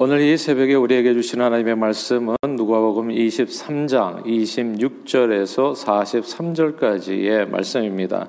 오늘 이 새벽에 우리에게 주신 하나님의 말씀은 누가복음 23장 26절에서 43절까지의 말씀입니다.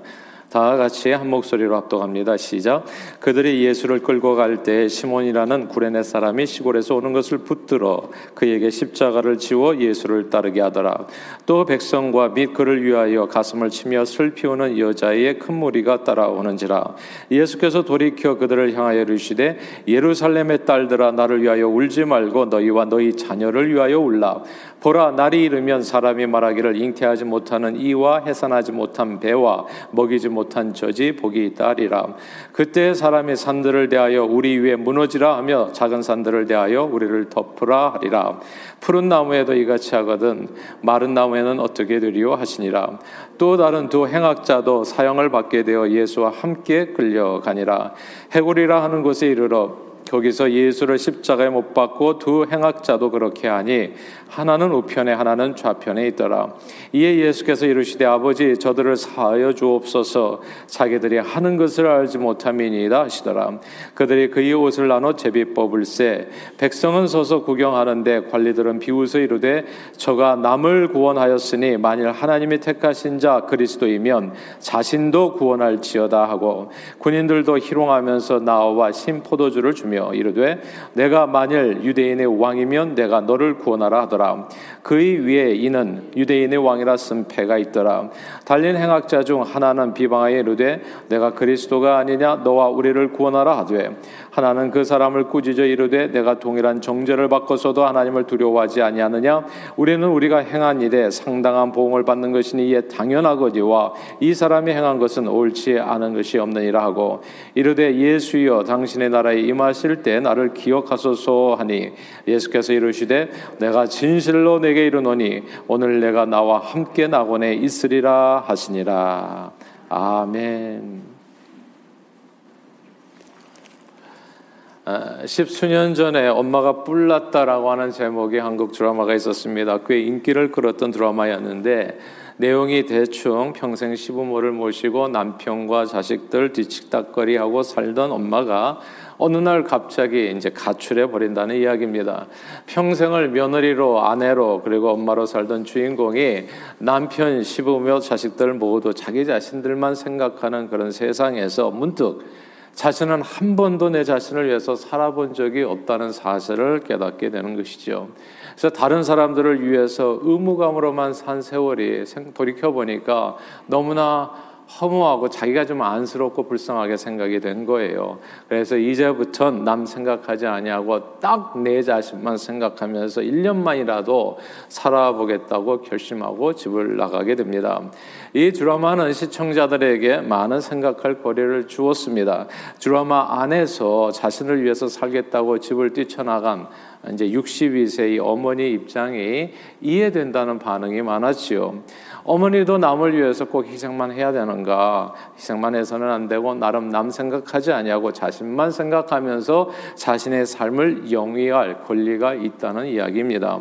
다 같이 한 목소리로 합독합니다. 시작. 그들이 예수를 끌고 갈 때 시몬이라는 구레네 사람이 시골에서 오는 것을 붙들어 그에게 십자가를 지워 예수를 따르게 하더라. 또 백성과 및 그를 위하여 가슴을 치며 슬피우는 여자의 큰 무리가 따라오는지라. 예수께서 돌이켜 그들을 향하여 이르시되 예루살렘의 딸들아 나를 위하여 울지 말고 너희와 너희 자녀를 위하여 울라. 보라 날이 이르면 사람이 말하기를 잉태하지 못하는 이와 해산하지 못한 배와 먹이지 못한 저지 복이 있다리라. 그때 사람이 산들을 대하여 우리 위에 무너지라 하며 작은 산들을 대하여 우리를 덮으라 하리라. 푸른 나무에도 이같이 하거든 마른 나무에는 어떻게 되리요 하시니라. 또 다른 두 행악자도 사형을 받게 되어 예수와 함께 끌려가니라. 해골이라 하는 곳에 이르러 거기서 예수를 십자가에 못 박고 두 행악자도 그렇게 하니 하나는 우편에 하나는 좌편에 있더라. 이에 예수께서 이르시되 아버지 저들을 사하여 주옵소서 자기들이 하는 것을 알지 못함이니이다 하시더라. 그들이 그의 옷을 나눠 제비 뽑을세 백성은 서서 구경하는데 관리들은 비웃어 이르되 저가 남을 구원하였으니 만일 하나님이 택하신 자 그리스도이면 자신도 구원할지어다 하고 군인들도 희롱하면서 나와 신 포도주를 주며 하며 이르되 내가 만일 유대인의 왕이면 내가 너를 구원하라 하더라. 그의 위에 이는 유대인의 왕이라 쓴 패가 있더라. 달린 행악자 중 하나는 비방하여 이르되 내가 그리스도가 아니냐? 너와 우리를 구원하라 하되 하나는 그 사람을 꾸짖어 이르되 내가 동일한 정죄를 받고서도 하나님을 두려워하지 아니하느냐? 우리는 우리가 행한 일에 상당한 보응을 받는 것이니 이에 당연하거니와 이 사람이 행한 것은 옳지 않은 것이 없느니라 하고 이르되 예수여 당신의 나라에 임하실 때 나를 기억하소서 하니 예수께서 이르시되 내가 진실로 내게 이르노니 오늘 내가 나와 함께 낙원에 있으리라 하시니라 아멘. 아, 십수년 전에 엄마가 뿔났다라고 하는 제목의 한국 드라마가 있었습니다. 꽤 인기를 끌었던 드라마였는데 내용이 대충 평생 시부모를 모시고 남편과 자식들 뒤치닥거리하고 살던 엄마가 어느 날 갑자기 이제 가출해 버린다는 이야기입니다. 평생을 며느리로 아내로 그리고 엄마로 살던 주인공이 남편 시부모 자식들 모두 자기 자신들만 생각하는 그런 세상에서 문득 자신은 한 번도 내 자신을 위해서 살아본 적이 없다는 사실을 깨닫게 되는 것이죠. 그래서 다른 사람들을 위해서 의무감으로만 산 세월이 돌이켜 보니까 너무나 허무하고 자기가 좀 안쓰럽고 불쌍하게 생각이 된 거예요. 그래서 이제부턴 남 생각하지 아니하고 딱 내 자신만 생각하면서 1년만이라도 살아보겠다고 결심하고 집을 나가게 됩니다. 이 드라마는 시청자들에게 많은 생각할 거리를 주었습니다. 드라마 안에서 자신을 위해서 살겠다고 집을 뛰쳐나간 이제 62세의 어머니 입장이 이해된다는 반응이 많았지요. 어머니도 남을 위해서 꼭 희생만 해야 되는가? 희생만 해서는 안 되고 나름 남 생각하지 아니하고 자신만 생각하면서 자신의 삶을 영위할 권리가 있다는 이야기입니다.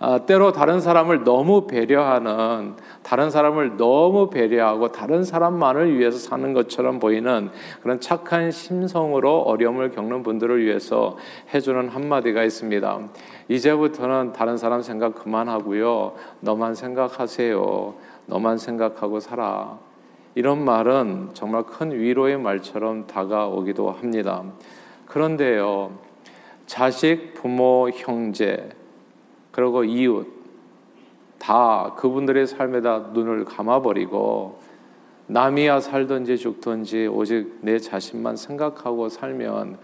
아, 때로 다른 사람을 너무 배려하는 다른 사람을 너무 배려하고 다른 사람만을 위해서 사는 것처럼 보이는 그런 착한 심성으로 어려움을 겪는 분들을 위해서 해주는 한마디가 있습니다. 이제부터는 다른 사람 생각 그만하고요. 너만 생각하세요. 너만 생각하고 살아. 이런 말은 정말 큰 위로의 말처럼 다가오기도 합니다. 그런데요, 자식, 부모, 형제, 그리고 이웃 다 그분들의 삶에다 눈을 감아버리고 남이야 살든지 죽든지 오직 내 자신만 생각하고 살면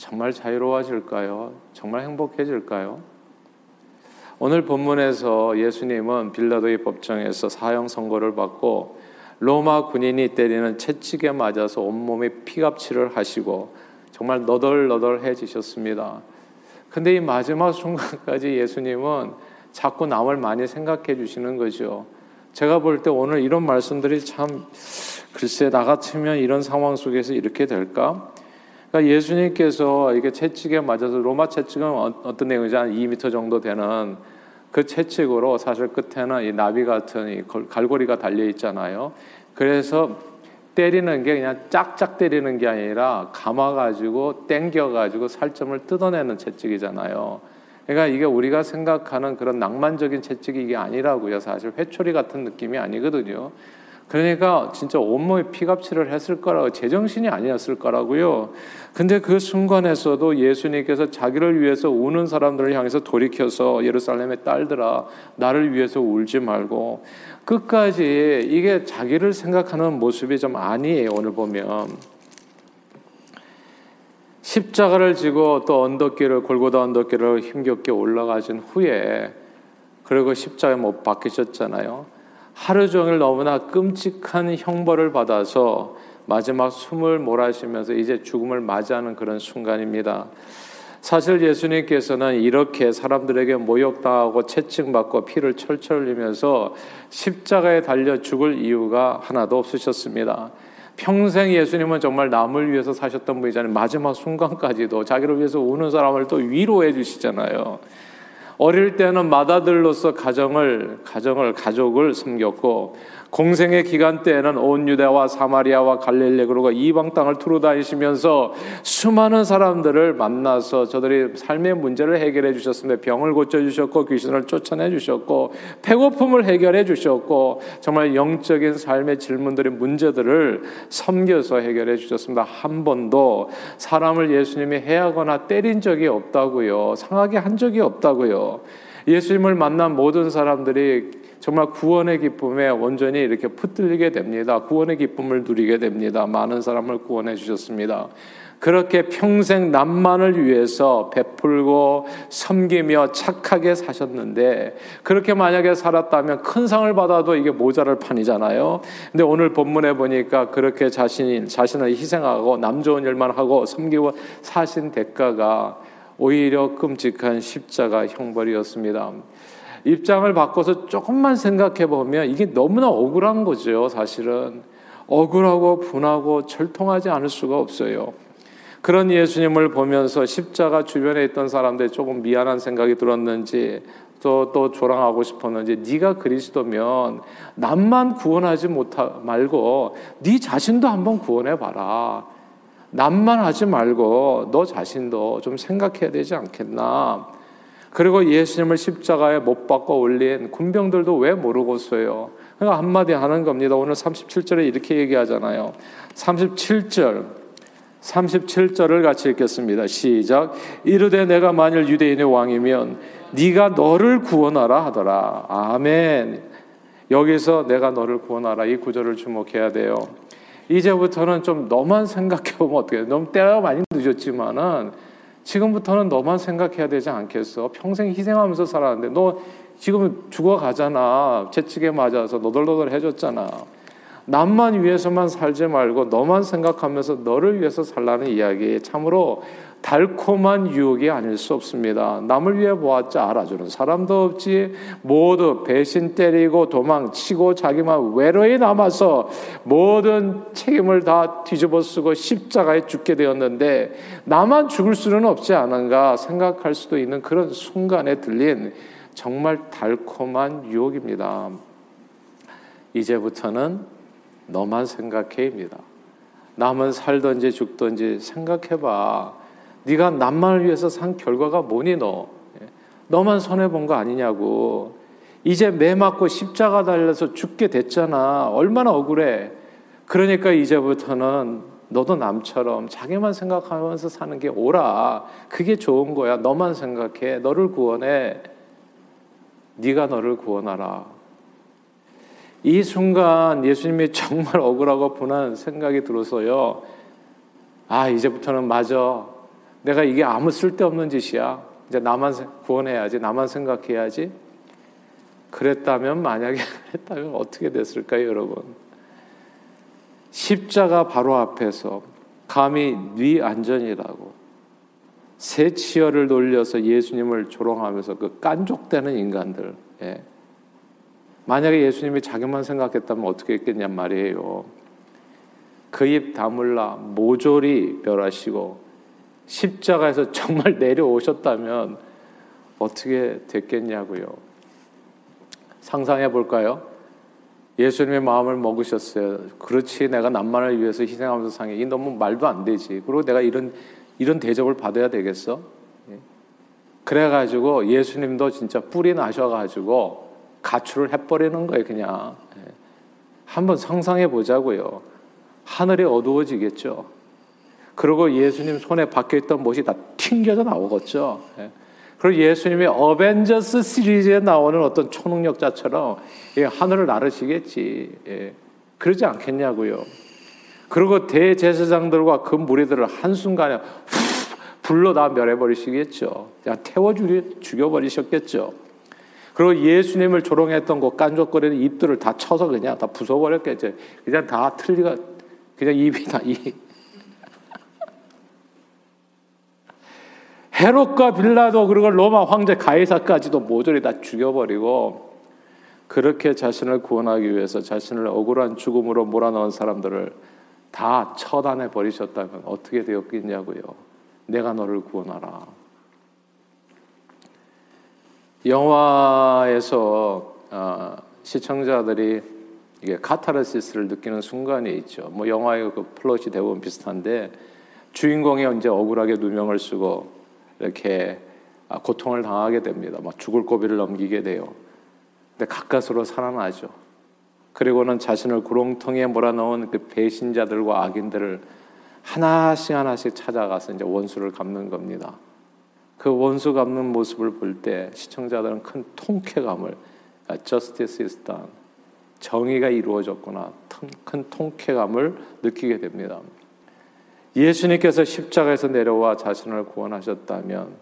정말 자유로워질까요? 정말 행복해질까요? 오늘 본문에서 예수님은 빌라도의 법정에서 사형 선고를 받고 로마 군인이 때리는 채찍에 맞아서 온몸에 피갑치를 하시고 정말 너덜너덜해지셨습니다. 근데 이 마지막 순간까지 예수님은 자꾸 남을 많이 생각해 주시는 거죠. 제가 볼 때 오늘 이런 말씀들이 참 글쎄 나 같으면 이런 상황 속에서 이렇게 될까? 그러니까 예수님께서 이게 채찍에 맞아서 로마 채찍은 어, 어떤 내용이지 한 2m 정도 되는 그 채찍으로 사실 끝에는 이 나비 같은 이 갈고리가 달려 있잖아요. 그래서 때리는 게 그냥 짝짝 때리는 게 아니라 감아가지고 땡겨가지고 살점을 뜯어내는 채찍이잖아요. 그러니까 이게 우리가 생각하는 그런 낭만적인 채찍이 이게 아니라고요. 사실 회초리 같은 느낌이 아니거든요. 그러니까 진짜 온몸에 피갑질을 했을 거라고 제정신이 아니었을 거라고요. 근데 그 순간에서도 예수님께서 자기를 위해서 우는 사람들을 향해서 돌이켜서 예루살렘의 딸들아 나를 위해서 울지 말고 끝까지 이게 자기를 생각하는 모습이 좀 아니에요. 오늘 보면 십자가를 지고 또 언덕길을 골고다 언덕길을 힘겹게 올라가신 후에 그리고 십자가에 못 박히셨잖아요. 하루 종일 너무나 끔찍한 형벌을 받아서 마지막 숨을 몰아쉬면서 이제 죽음을 맞이하는 그런 순간입니다. 사실 예수님께서는 이렇게 사람들에게 모욕당하고 채찍받고 피를 철철 흘리면서 십자가에 달려 죽을 이유가 하나도 없으셨습니다. 평생 예수님은 정말 남을 위해서 사셨던 분이잖아요. 마지막 순간까지도 자기를 위해서 우는 사람을 또 위로해 주시잖아요. 어릴 때는 맏아들로서 가정을 가정을 가족을 섬겼고 공생의 기간 때에는 온 유대와 사마리아와 갈릴리 그리고 이방 땅을 두루 다니시면서 수많은 사람들을 만나서 저들이 삶의 문제를 해결해 주셨습니다. 병을 고쳐 주셨고 귀신을 쫓아내 주셨고 배고픔을 해결해 주셨고 정말 영적인 삶의 질문들의 문제들을 섬겨서 해결해 주셨습니다. 한 번도 사람을 예수님이 해하거나 때린 적이 없다고요. 상하게 한 적이 없다고요. 예수님을 만난 모든 사람들이 정말 구원의 기쁨에 온전히 이렇게 붙들리게 됩니다. 구원의 기쁨을 누리게 됩니다. 많은 사람을 구원해 주셨습니다. 그렇게 평생 남만을 위해서 베풀고 섬기며 착하게 사셨는데 그렇게 만약에 살았다면 큰 상을 받아도 이게 모자랄 판이잖아요. 근데 오늘 본문에 보니까 그렇게 자신 자신을 희생하고 남 좋은 일만 하고 섬기고 사신 대가가 오히려 끔찍한 십자가 형벌이었습니다. 입장을 바꿔서 조금만 생각해 보면 이게 너무나 억울한 거죠, 사실은. 억울하고 분하고 절통하지 않을 수가 없어요. 그런 예수님을 보면서 십자가 주변에 있던 사람들이 조금 미안한 생각이 들었는지 또, 또 조랑하고 싶었는지 네가 그리스도면 남만 구원하지 못하 말고 네 자신도 한번 구원해 봐라. 남만 하지 말고 너 자신도 좀 생각해야 되지 않겠나? 그리고 예수님을 십자가에 못 박고 올린 군병들도 왜 모르겠어요? 그러니까 한마디 하는 겁니다. 오늘 37절에 이렇게 얘기하잖아요. 37절, 37절을 같이 읽겠습니다. 시작. 이르되 내가 만일 유대인의 왕이면 네가 너를 구원하라 하더라. 아멘. 여기서 내가 너를 구원하라 이 구절을 주목해야 돼요. 이제부터는 좀 너만 생각해 보면 어떻게 돼? 너무 때가 많이 늦었지만은 지금부터는 너만 생각해야 되지 않겠어? 평생 희생하면서 살았는데 너 지금 죽어가잖아. 채찍에 맞아서 너덜너덜 해졌잖아. 남만 위해서만 살지 말고 너만 생각하면서 너를 위해서 살라는 이야기 참으로 달콤한 유혹이 아닐 수 없습니다. 남을 위해 보았자 알아주는 사람도 없지. 모두 배신 때리고 도망치고 자기만 외로이 남아서 모든 책임을 다 뒤집어 쓰고 십자가에 죽게 되었는데 나만 죽을 수는 없지 않은가 생각할 수도 있는 그런 순간에 들린 정말 달콤한 유혹입니다. 이제부터는 너만 생각해입니다. 남은 살든지 죽든지 생각해봐. 네가 남만을 위해서 산 결과가 뭐니 너? 예. 너만 손해 본 거 아니냐고. 이제 매 맞고 십자가 달려서 죽게 됐잖아. 얼마나 억울해. 그러니까 이제부터는 너도 남처럼 자기만 생각하면서 사는 게 옳아. 그게 좋은 거야. 너만 생각해. 너를 구원해. 네가 너를 구원하라. 이 순간 예수님이 정말 억울하고 분한 생각이 들어서요. 아, 이제부터는 맞아. 내가 이게 아무 쓸데없는 짓이야. 이제 나만 구원해야지. 나만 생각해야지. 그랬다면 만약에 그랬다면 어떻게 됐을까요, 여러분? 십자가 바로 앞에서 감히 네 안전이라고 새 치열을 돌려서 예수님을 조롱하면서 그 깐족되는 인간들. 예. 만약에 예수님이 자기만 생각했다면 어떻게 했겠냔 말이에요. 그 입 다물라 모조리 멸하시고 십자가에서 정말 내려오셨다면 어떻게 됐겠냐고요. 상상해 볼까요? 예수님의 마음을 먹으셨어요. 그렇지 내가 남만을 위해서 희생하면서 상해. 이 너무 말도 안 되지. 그리고 내가 이런 이런 대접을 받아야 되겠어? 예. 그래가지고 예수님도 진짜 뿌리 나셔가지고 가출을 해버리는 거예요, 그냥. 예. 한번 상상해 보자고요. 하늘이 어두워지겠죠. 그리고 예수님 손에 박혀 있던 못이 다 튕겨져 나오겠죠. 예. 그리고 예수님의 어벤져스 시리즈에 나오는 어떤 초능력자처럼 하늘을 나르시겠지. 예. 그러지 않겠냐고요. 그리고 대제사장들과 그 무리들을 한순간에 불러 다 멸해버리시겠죠. 태워 죽여버리셨겠죠. 그리고 예수님을 조롱했던 그 깐족거리는 입들을 다 쳐서 그냥 다 부숴버렸겠죠. 그냥 다 틀리가, 그냥 입이 다, 이. 헤롯과 빌라도 그리고 로마 황제 가이사까지도 모조리 다 죽여버리고 그렇게 자신을 구원하기 위해서 자신을 억울한 죽음으로 몰아넣은 사람들을 다 처단해 버리셨다면 어떻게 되었겠냐고요. 네가 너를 구원하라. 영화에서 어, 시청자들이 이게 카타르시스를 느끼는 순간이 있죠. 뭐 영화의 그 플롯이 대부분 비슷한데 주인공이 이제 억울하게 누명을 쓰고 이렇게 아, 고통을 당하게 됩니다. 막 죽을 고비를 넘기게 돼요. 근데 가까스로 살아나죠. 그리고는 자신을 구렁텅이에 몰아넣은 그 배신자들과 악인들을 하나씩 하나씩 찾아가서 이제 원수를 갚는 겁니다. 그 원수 갚는 모습을 볼 때 시청자들은 큰 통쾌감을 아, justice is done. 정의가 이루어졌구나. 큰 통쾌감을 느끼게 됩니다. 예수님께서 십자가에서 내려와 자신을 구원하셨다면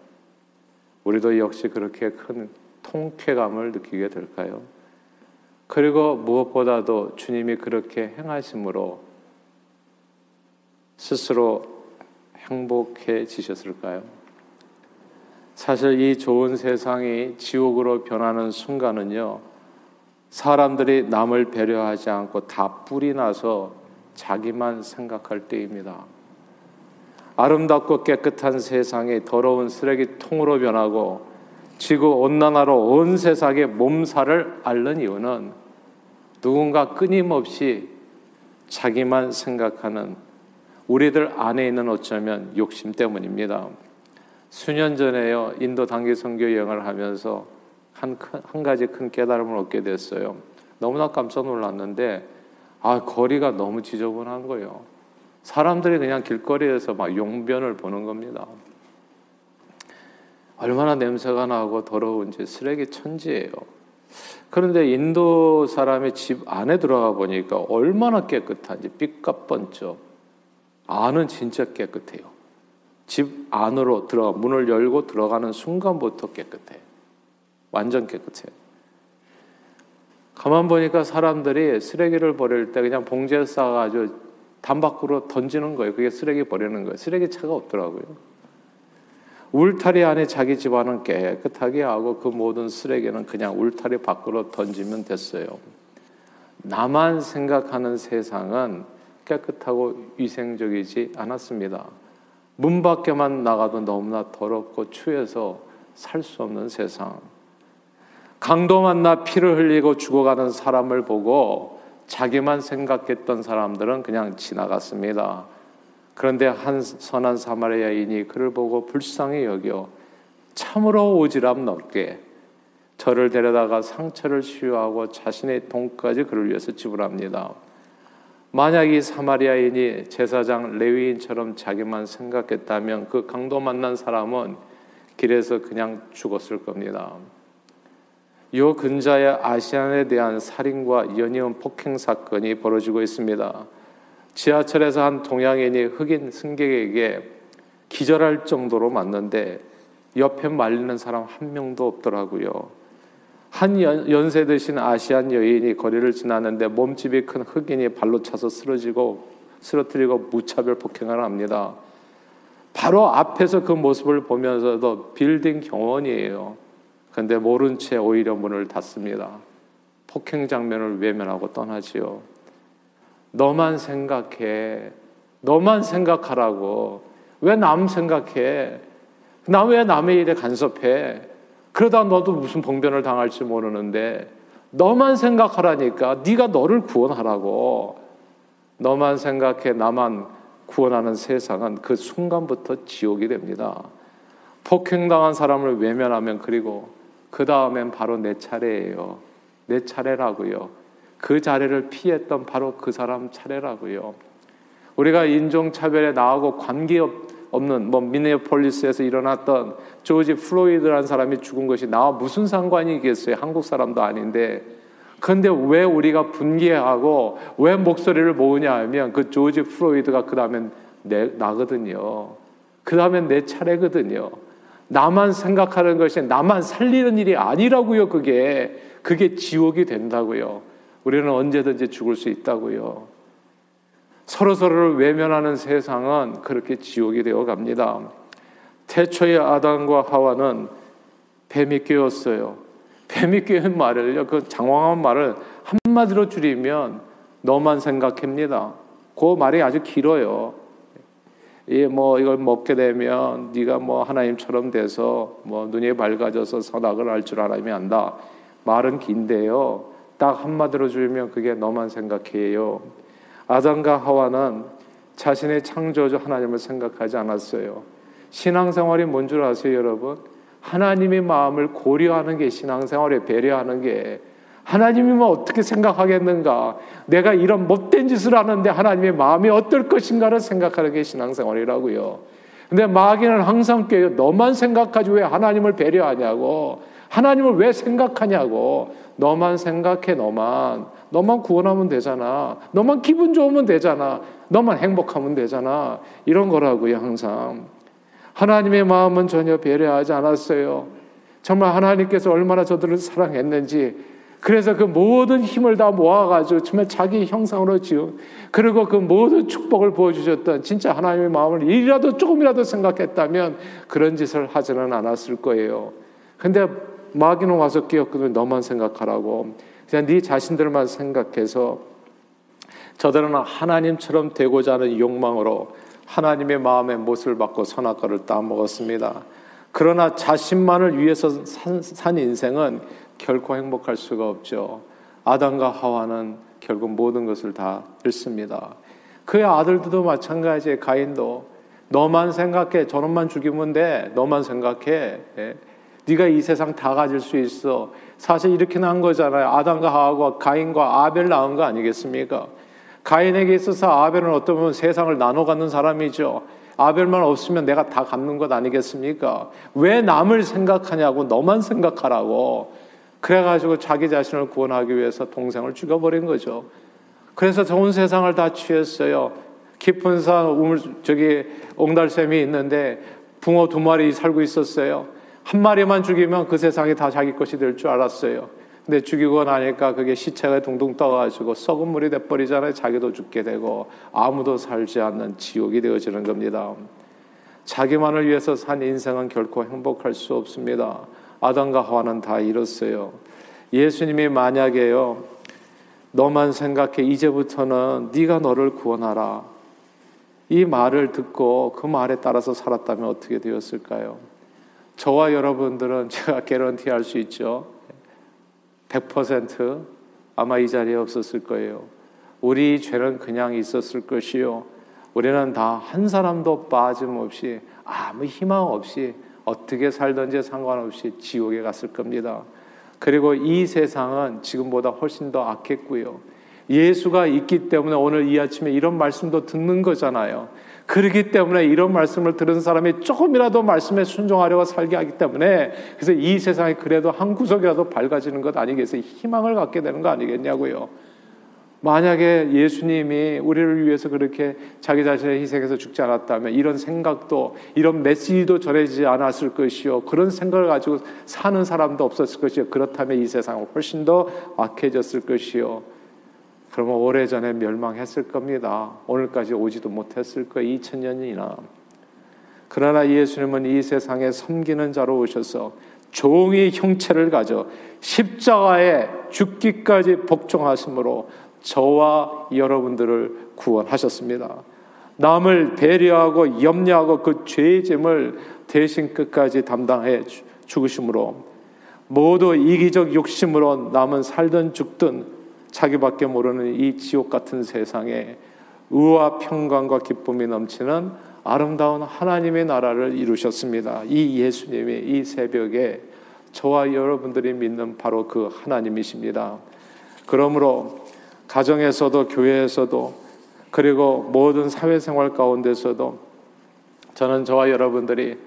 우리도 역시 그렇게 큰 통쾌감을 느끼게 될까요? 그리고 무엇보다도 주님이 그렇게 행하심으로 스스로 행복해지셨을까요? 사실 이 좋은 세상이 지옥으로 변하는 순간은요, 사람들이 남을 배려하지 않고 다 뿌리 나서 자기만 생각할 때입니다. 아름답고 깨끗한 세상이 더러운 쓰레기통으로 변하고 지구 온난화로 온 세상에 몸살을 앓는 이유는 누군가 끊임없이 자기만 생각하는 우리들 안에 있는 어쩌면 욕심 때문입니다. 수년 전에요 인도 단기 선교 여행을 하면서 한, 한 가지 큰 깨달음을 얻게 됐어요. 너무나 깜짝 놀랐는데 아 거리가 너무 지저분한 거예요. 사람들이 그냥 길거리에서 막 용변을 보는 겁니다. 얼마나 냄새가 나고 더러운지 쓰레기 천지예요. 그런데 인도 사람의 집 안에 들어가 보니까 얼마나 깨끗한지 삐까뻔쩍. 안은 진짜 깨끗해요. 집 안으로 들어가 문을 열고 들어가는 순간부터 깨끗해. 완전 깨끗해요. 가만 보니까 사람들이 쓰레기를 버릴 때 그냥 봉지에 싸가지고 담 밖으로 던지는 거예요. 그게 쓰레기 버리는 거예요. 쓰레기 차가 없더라고요. 울타리 안에 자기 집안은 깨끗하게 하고 그 모든 쓰레기는 그냥 울타리 밖으로 던지면 됐어요. 나만 생각하는 세상은 깨끗하고 위생적이지 않았습니다. 문 밖에만 나가도 너무나 더럽고 추해서 살 수 없는 세상. 강도 만나 피를 흘리고 죽어가는 사람을 보고 자기만 생각했던 사람들은 그냥 지나갔습니다. 그런데 한 선한 사마리아인이 그를 보고 불쌍히 여겨 참으로 오지랖 넓게 저를 데려다가 상처를 치유하고 자신의 돈까지 그를 위해서 지불합니다. 만약 이 사마리아인이 제사장 레위인처럼 자기만 생각했다면 그 강도 만난 사람은 길에서 그냥 죽었을 겁니다. 요 근자의 아시안에 대한 살인과 연이은 폭행 사건이 벌어지고 있습니다. 지하철에서 한 동양인이 흑인 승객에게 기절할 정도로 맞는데 옆에 말리는 사람 한 명도 없더라고요. 한 연, 세 드신 아시안 여인이 거리를 지나는데 몸집이 큰 흑인이 발로 차서 쓰러지고 쓰러뜨리고 무차별 폭행을 합니다. 바로 앞에서 그 모습을 보면서도 빌딩 경원이에요. 그런데 모른 채 오히려 문을 닫습니다. 폭행 장면을 외면하고 떠나지요. 너만 생각해. 너만 생각하라고. 왜 남 생각해? 나 왜 남의 일에 간섭해? 그러다 너도 무슨 봉변을 당할지 모르는데 너만 생각하라니까 네가 너를 구원하라고. 너만 생각해 나만 구원하는 세상은 그 순간부터 지옥이 됩니다. 폭행당한 사람을 외면하면 그리고 그 다음엔 바로 내 차례예요. 내 차례라고요. 그 자리를 피했던 바로 그 사람 차례라고요. 우리가 인종차별에 나하고 관계없 는 뭐 미네폴리스에서 일어났던 조지 플로이드라는 사람이 죽은 것이 나와 무슨 상관이 있겠어요? 한국 사람도 아닌데. 그런데 왜 우리가 분개하고 왜 목소리를 모으냐 하면 그 조지 플로이드가 그 다음엔 내, 나거든요. 그 다음엔 내 차례거든요. 나만 생각하는 것이 나만 살리는 일이 아니라고요, 그게. 그게 지옥이 된다고요. 우리는 언제든지 죽을 수 있다고요. 서로 서로를 외면하는 세상은 그렇게 지옥이 되어 갑니다. 태초의 아담과 하와는 뱀이 깨웠어요. 뱀이 깨운 말을요, 그 장황한 말을 한마디로 줄이면 너만 생각합니다. 그 말이 아주 길어요. 이뭐 이걸 먹게 되면 네가 뭐 하나님처럼 돼서 뭐 눈이 밝아져서 선악을 알 줄 알아야 한다. 말은 긴데요. 딱 한마디로 줄이면 그게 너만 생각해요. 아담과 하와는 자신의 창조주 하나님을 생각하지 않았어요. 신앙생활이 뭔 줄 아세요, 여러분? 하나님의 마음을 고려하는 게 신앙생활에 배려하는 게 하나님이면 어떻게 생각하겠는가? 내가 이런 못된 짓을 하는데 하나님의 마음이 어떨 것인가를 생각하는 게 신앙생활이라고요. 근데 마귀는 항상 깨요. 너만 생각하지 왜 하나님을 배려하냐고. 하나님을 왜 생각하냐고. 너만 생각해, 너만. 너만 구원하면 되잖아. 너만 기분 좋으면 되잖아. 너만 행복하면 되잖아. 이런 거라고요, 항상. 하나님의 마음은 전혀 배려하지 않았어요. 정말 하나님께서 얼마나 저들을 사랑했는지 그래서 그 모든 힘을 다 모아가지고 정말 자기 형상으로 지은 그리고 그 모든 축복을 보여주셨던 진짜 하나님의 마음을 일이라도 조금이라도 생각했다면 그런 짓을 하지는 않았을 거예요. 근데 마귀는 와서 끼었거든 너만 생각하라고 그냥 네 자신들만 생각해서 저들은 하나님처럼 되고자 하는 욕망으로 하나님의 마음의 못을 받고 선악과를 따먹었습니다. 그러나 자신만을 위해서 산, 산 인생은 결코 행복할 수가 없죠. 아담과 하와는 결국 모든 것을 다 잃습니다. 그의 아들들도 마찬가지에 가인도 너만 생각해 저놈만 죽이면 돼 너만 생각해 예? 네가 이 세상 다 가질 수 있어 사실 이렇게 난 거잖아요 아담과 하와가 가인과 아벨 낳은 거 아니겠습니까 가인에게 있어서 아벨은 어떠면 세상을 나눠 갖는 사람이죠. 아벨만 없으면 내가 다 갖는 것 아니겠습니까? 왜 남을 생각하냐고 너만 생각하라고. 그래가지고 자기 자신을 구원하기 위해서 동생을 죽여버린 거죠. 그래서 좋은 세상을 다 취했어요. 깊은 산 우물 저기 옹달샘이 있는데 붕어 두 마리 살고 있었어요. 한 마리만 죽이면 그 세상이 다 자기 것이 될 줄 알았어요. 근데 죽이고 나니까 그게 시체가 둥둥 떠가지고 썩은 물이 돼버리잖아요. 자기도 죽게 되고 아무도 살지 않는 지옥이 되어지는 겁니다. 자기만을 위해서 산 인생은 결코 행복할 수 없습니다. 아담과 하와는 다 잃었어요. 예수님이 만약에요. 너만 생각해 이제부터는 네가 너를 구원하라. 이 말을 듣고 그 말에 따라서 살았다면 어떻게 되었을까요? 저와 여러분들은 제가 개런티 할 수 있죠. 100% 아마 이 자리에 없었을 거예요. 우리 죄는 그냥 있었을 것이요. 우리는 다 한 사람도 빠짐없이 아무 희망 없이 어떻게 살든지 상관없이 지옥에 갔을 겁니다. 그리고 이 세상은 지금보다 훨씬 더 악했고요. 예수가 있기 때문에 오늘 이 아침에 이런 말씀도 듣는 거잖아요. 그렇기 때문에 이런 말씀을 들은 사람이 조금이라도 말씀에 순종하려고 살게 하기 때문에 그래서 이 세상에 그래도 한 구석이라도 밝아지는 것 아니겠어요? 희망을 갖게 되는 거 아니겠냐고요. 만약에 예수님이 우리를 위해서 그렇게 자기 자신을 희생해서 죽지 않았다면 이런 생각도 이런 메시지도 전해지지 않았을 것이요. 그런 생각을 가지고 사는 사람도 없었을 것이요. 그렇다면 이 세상은 훨씬 더 악해졌을 것이요. 그러면 오래전에 멸망했을 겁니다. 오늘까지 오지도 못했을 거예요. 2000년이나. 그러나 예수님은 이 세상에 섬기는 자로 오셔서 종의 형체를 가져 십자가에 죽기까지 복종하심으로 저와 여러분들을 구원하셨습니다. 남을 배려하고 염려하고 그 죄의 짐을 대신 끝까지 담당해 죽으심으로 모두 이기적 욕심으로 남은 살든 죽든 자기밖에 모르는 이 지옥 같은 세상에 의와 평강과 기쁨이 넘치는 아름다운 하나님의 나라를 이루셨습니다. 이 예수님이 이 새벽에 저와 여러분들이 믿는 바로 그 하나님이십니다. 그러므로 가정에서도 교회에서도 그리고 모든 사회생활 가운데서도 저는 저와 여러분들이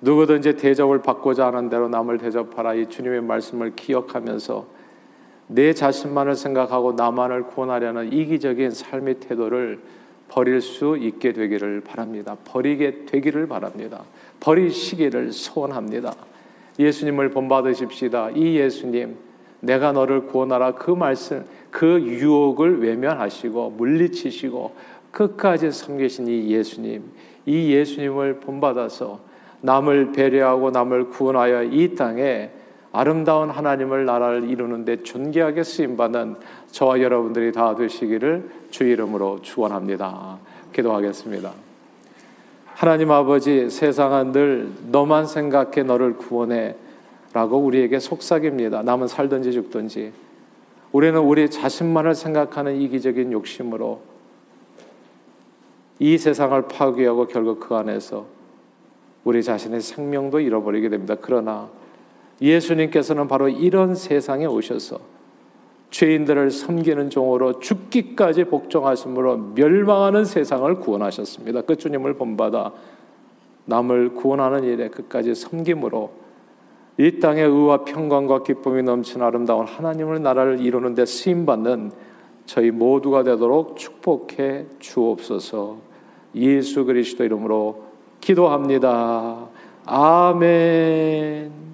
누구든지 대접을 받고자 하는 대로 남을 대접하라 이 주님의 말씀을 기억하면서 내 자신만을 생각하고 나만을 구원하려는 이기적인 삶의 태도를 버릴 수 있게 되기를 바랍니다. 버리게 되기를 바랍니다. 버리시기를 소원합니다. 예수님을 본받으십시다. 이 예수님, 내가 너를 구원하라 그 말씀, 그 유혹을 외면하시고 물리치시고 끝까지 섬기신 이 예수님, 이 예수님을 본받아서 남을 배려하고 남을 구원하여 이 땅에 아름다운 하나님을 나라를 이루는데 존귀하게 쓰임 받는 저와 여러분들이 다 되시기를 주 이름으로 축원합니다. 기도하겠습니다. 하나님 아버지 세상은 늘 너만 생각해 너를 구원해 라고 우리에게 속삭입니다. 남은 살든지 죽든지 우리는 우리 자신만을 생각하는 이기적인 욕심으로 이 세상을 파괴하고 결국 그 안에서 우리 자신의 생명도 잃어버리게 됩니다. 그러나 예수님께서는 바로 이런 세상에 오셔서 죄인들을 섬기는 종으로 죽기까지 복종하심으로 멸망하는 세상을 구원하셨습니다. 그 주님을 본받아 남을 구원하는 일에 끝까지 섬김으로 이 땅에 의와 평강과 기쁨이 넘치는 아름다운 하나님의 나라를 이루는 데 쓰임 받는 저희 모두가 되도록 축복해 주옵소서. 예수 그리스도 이름으로 기도합니다. 아멘.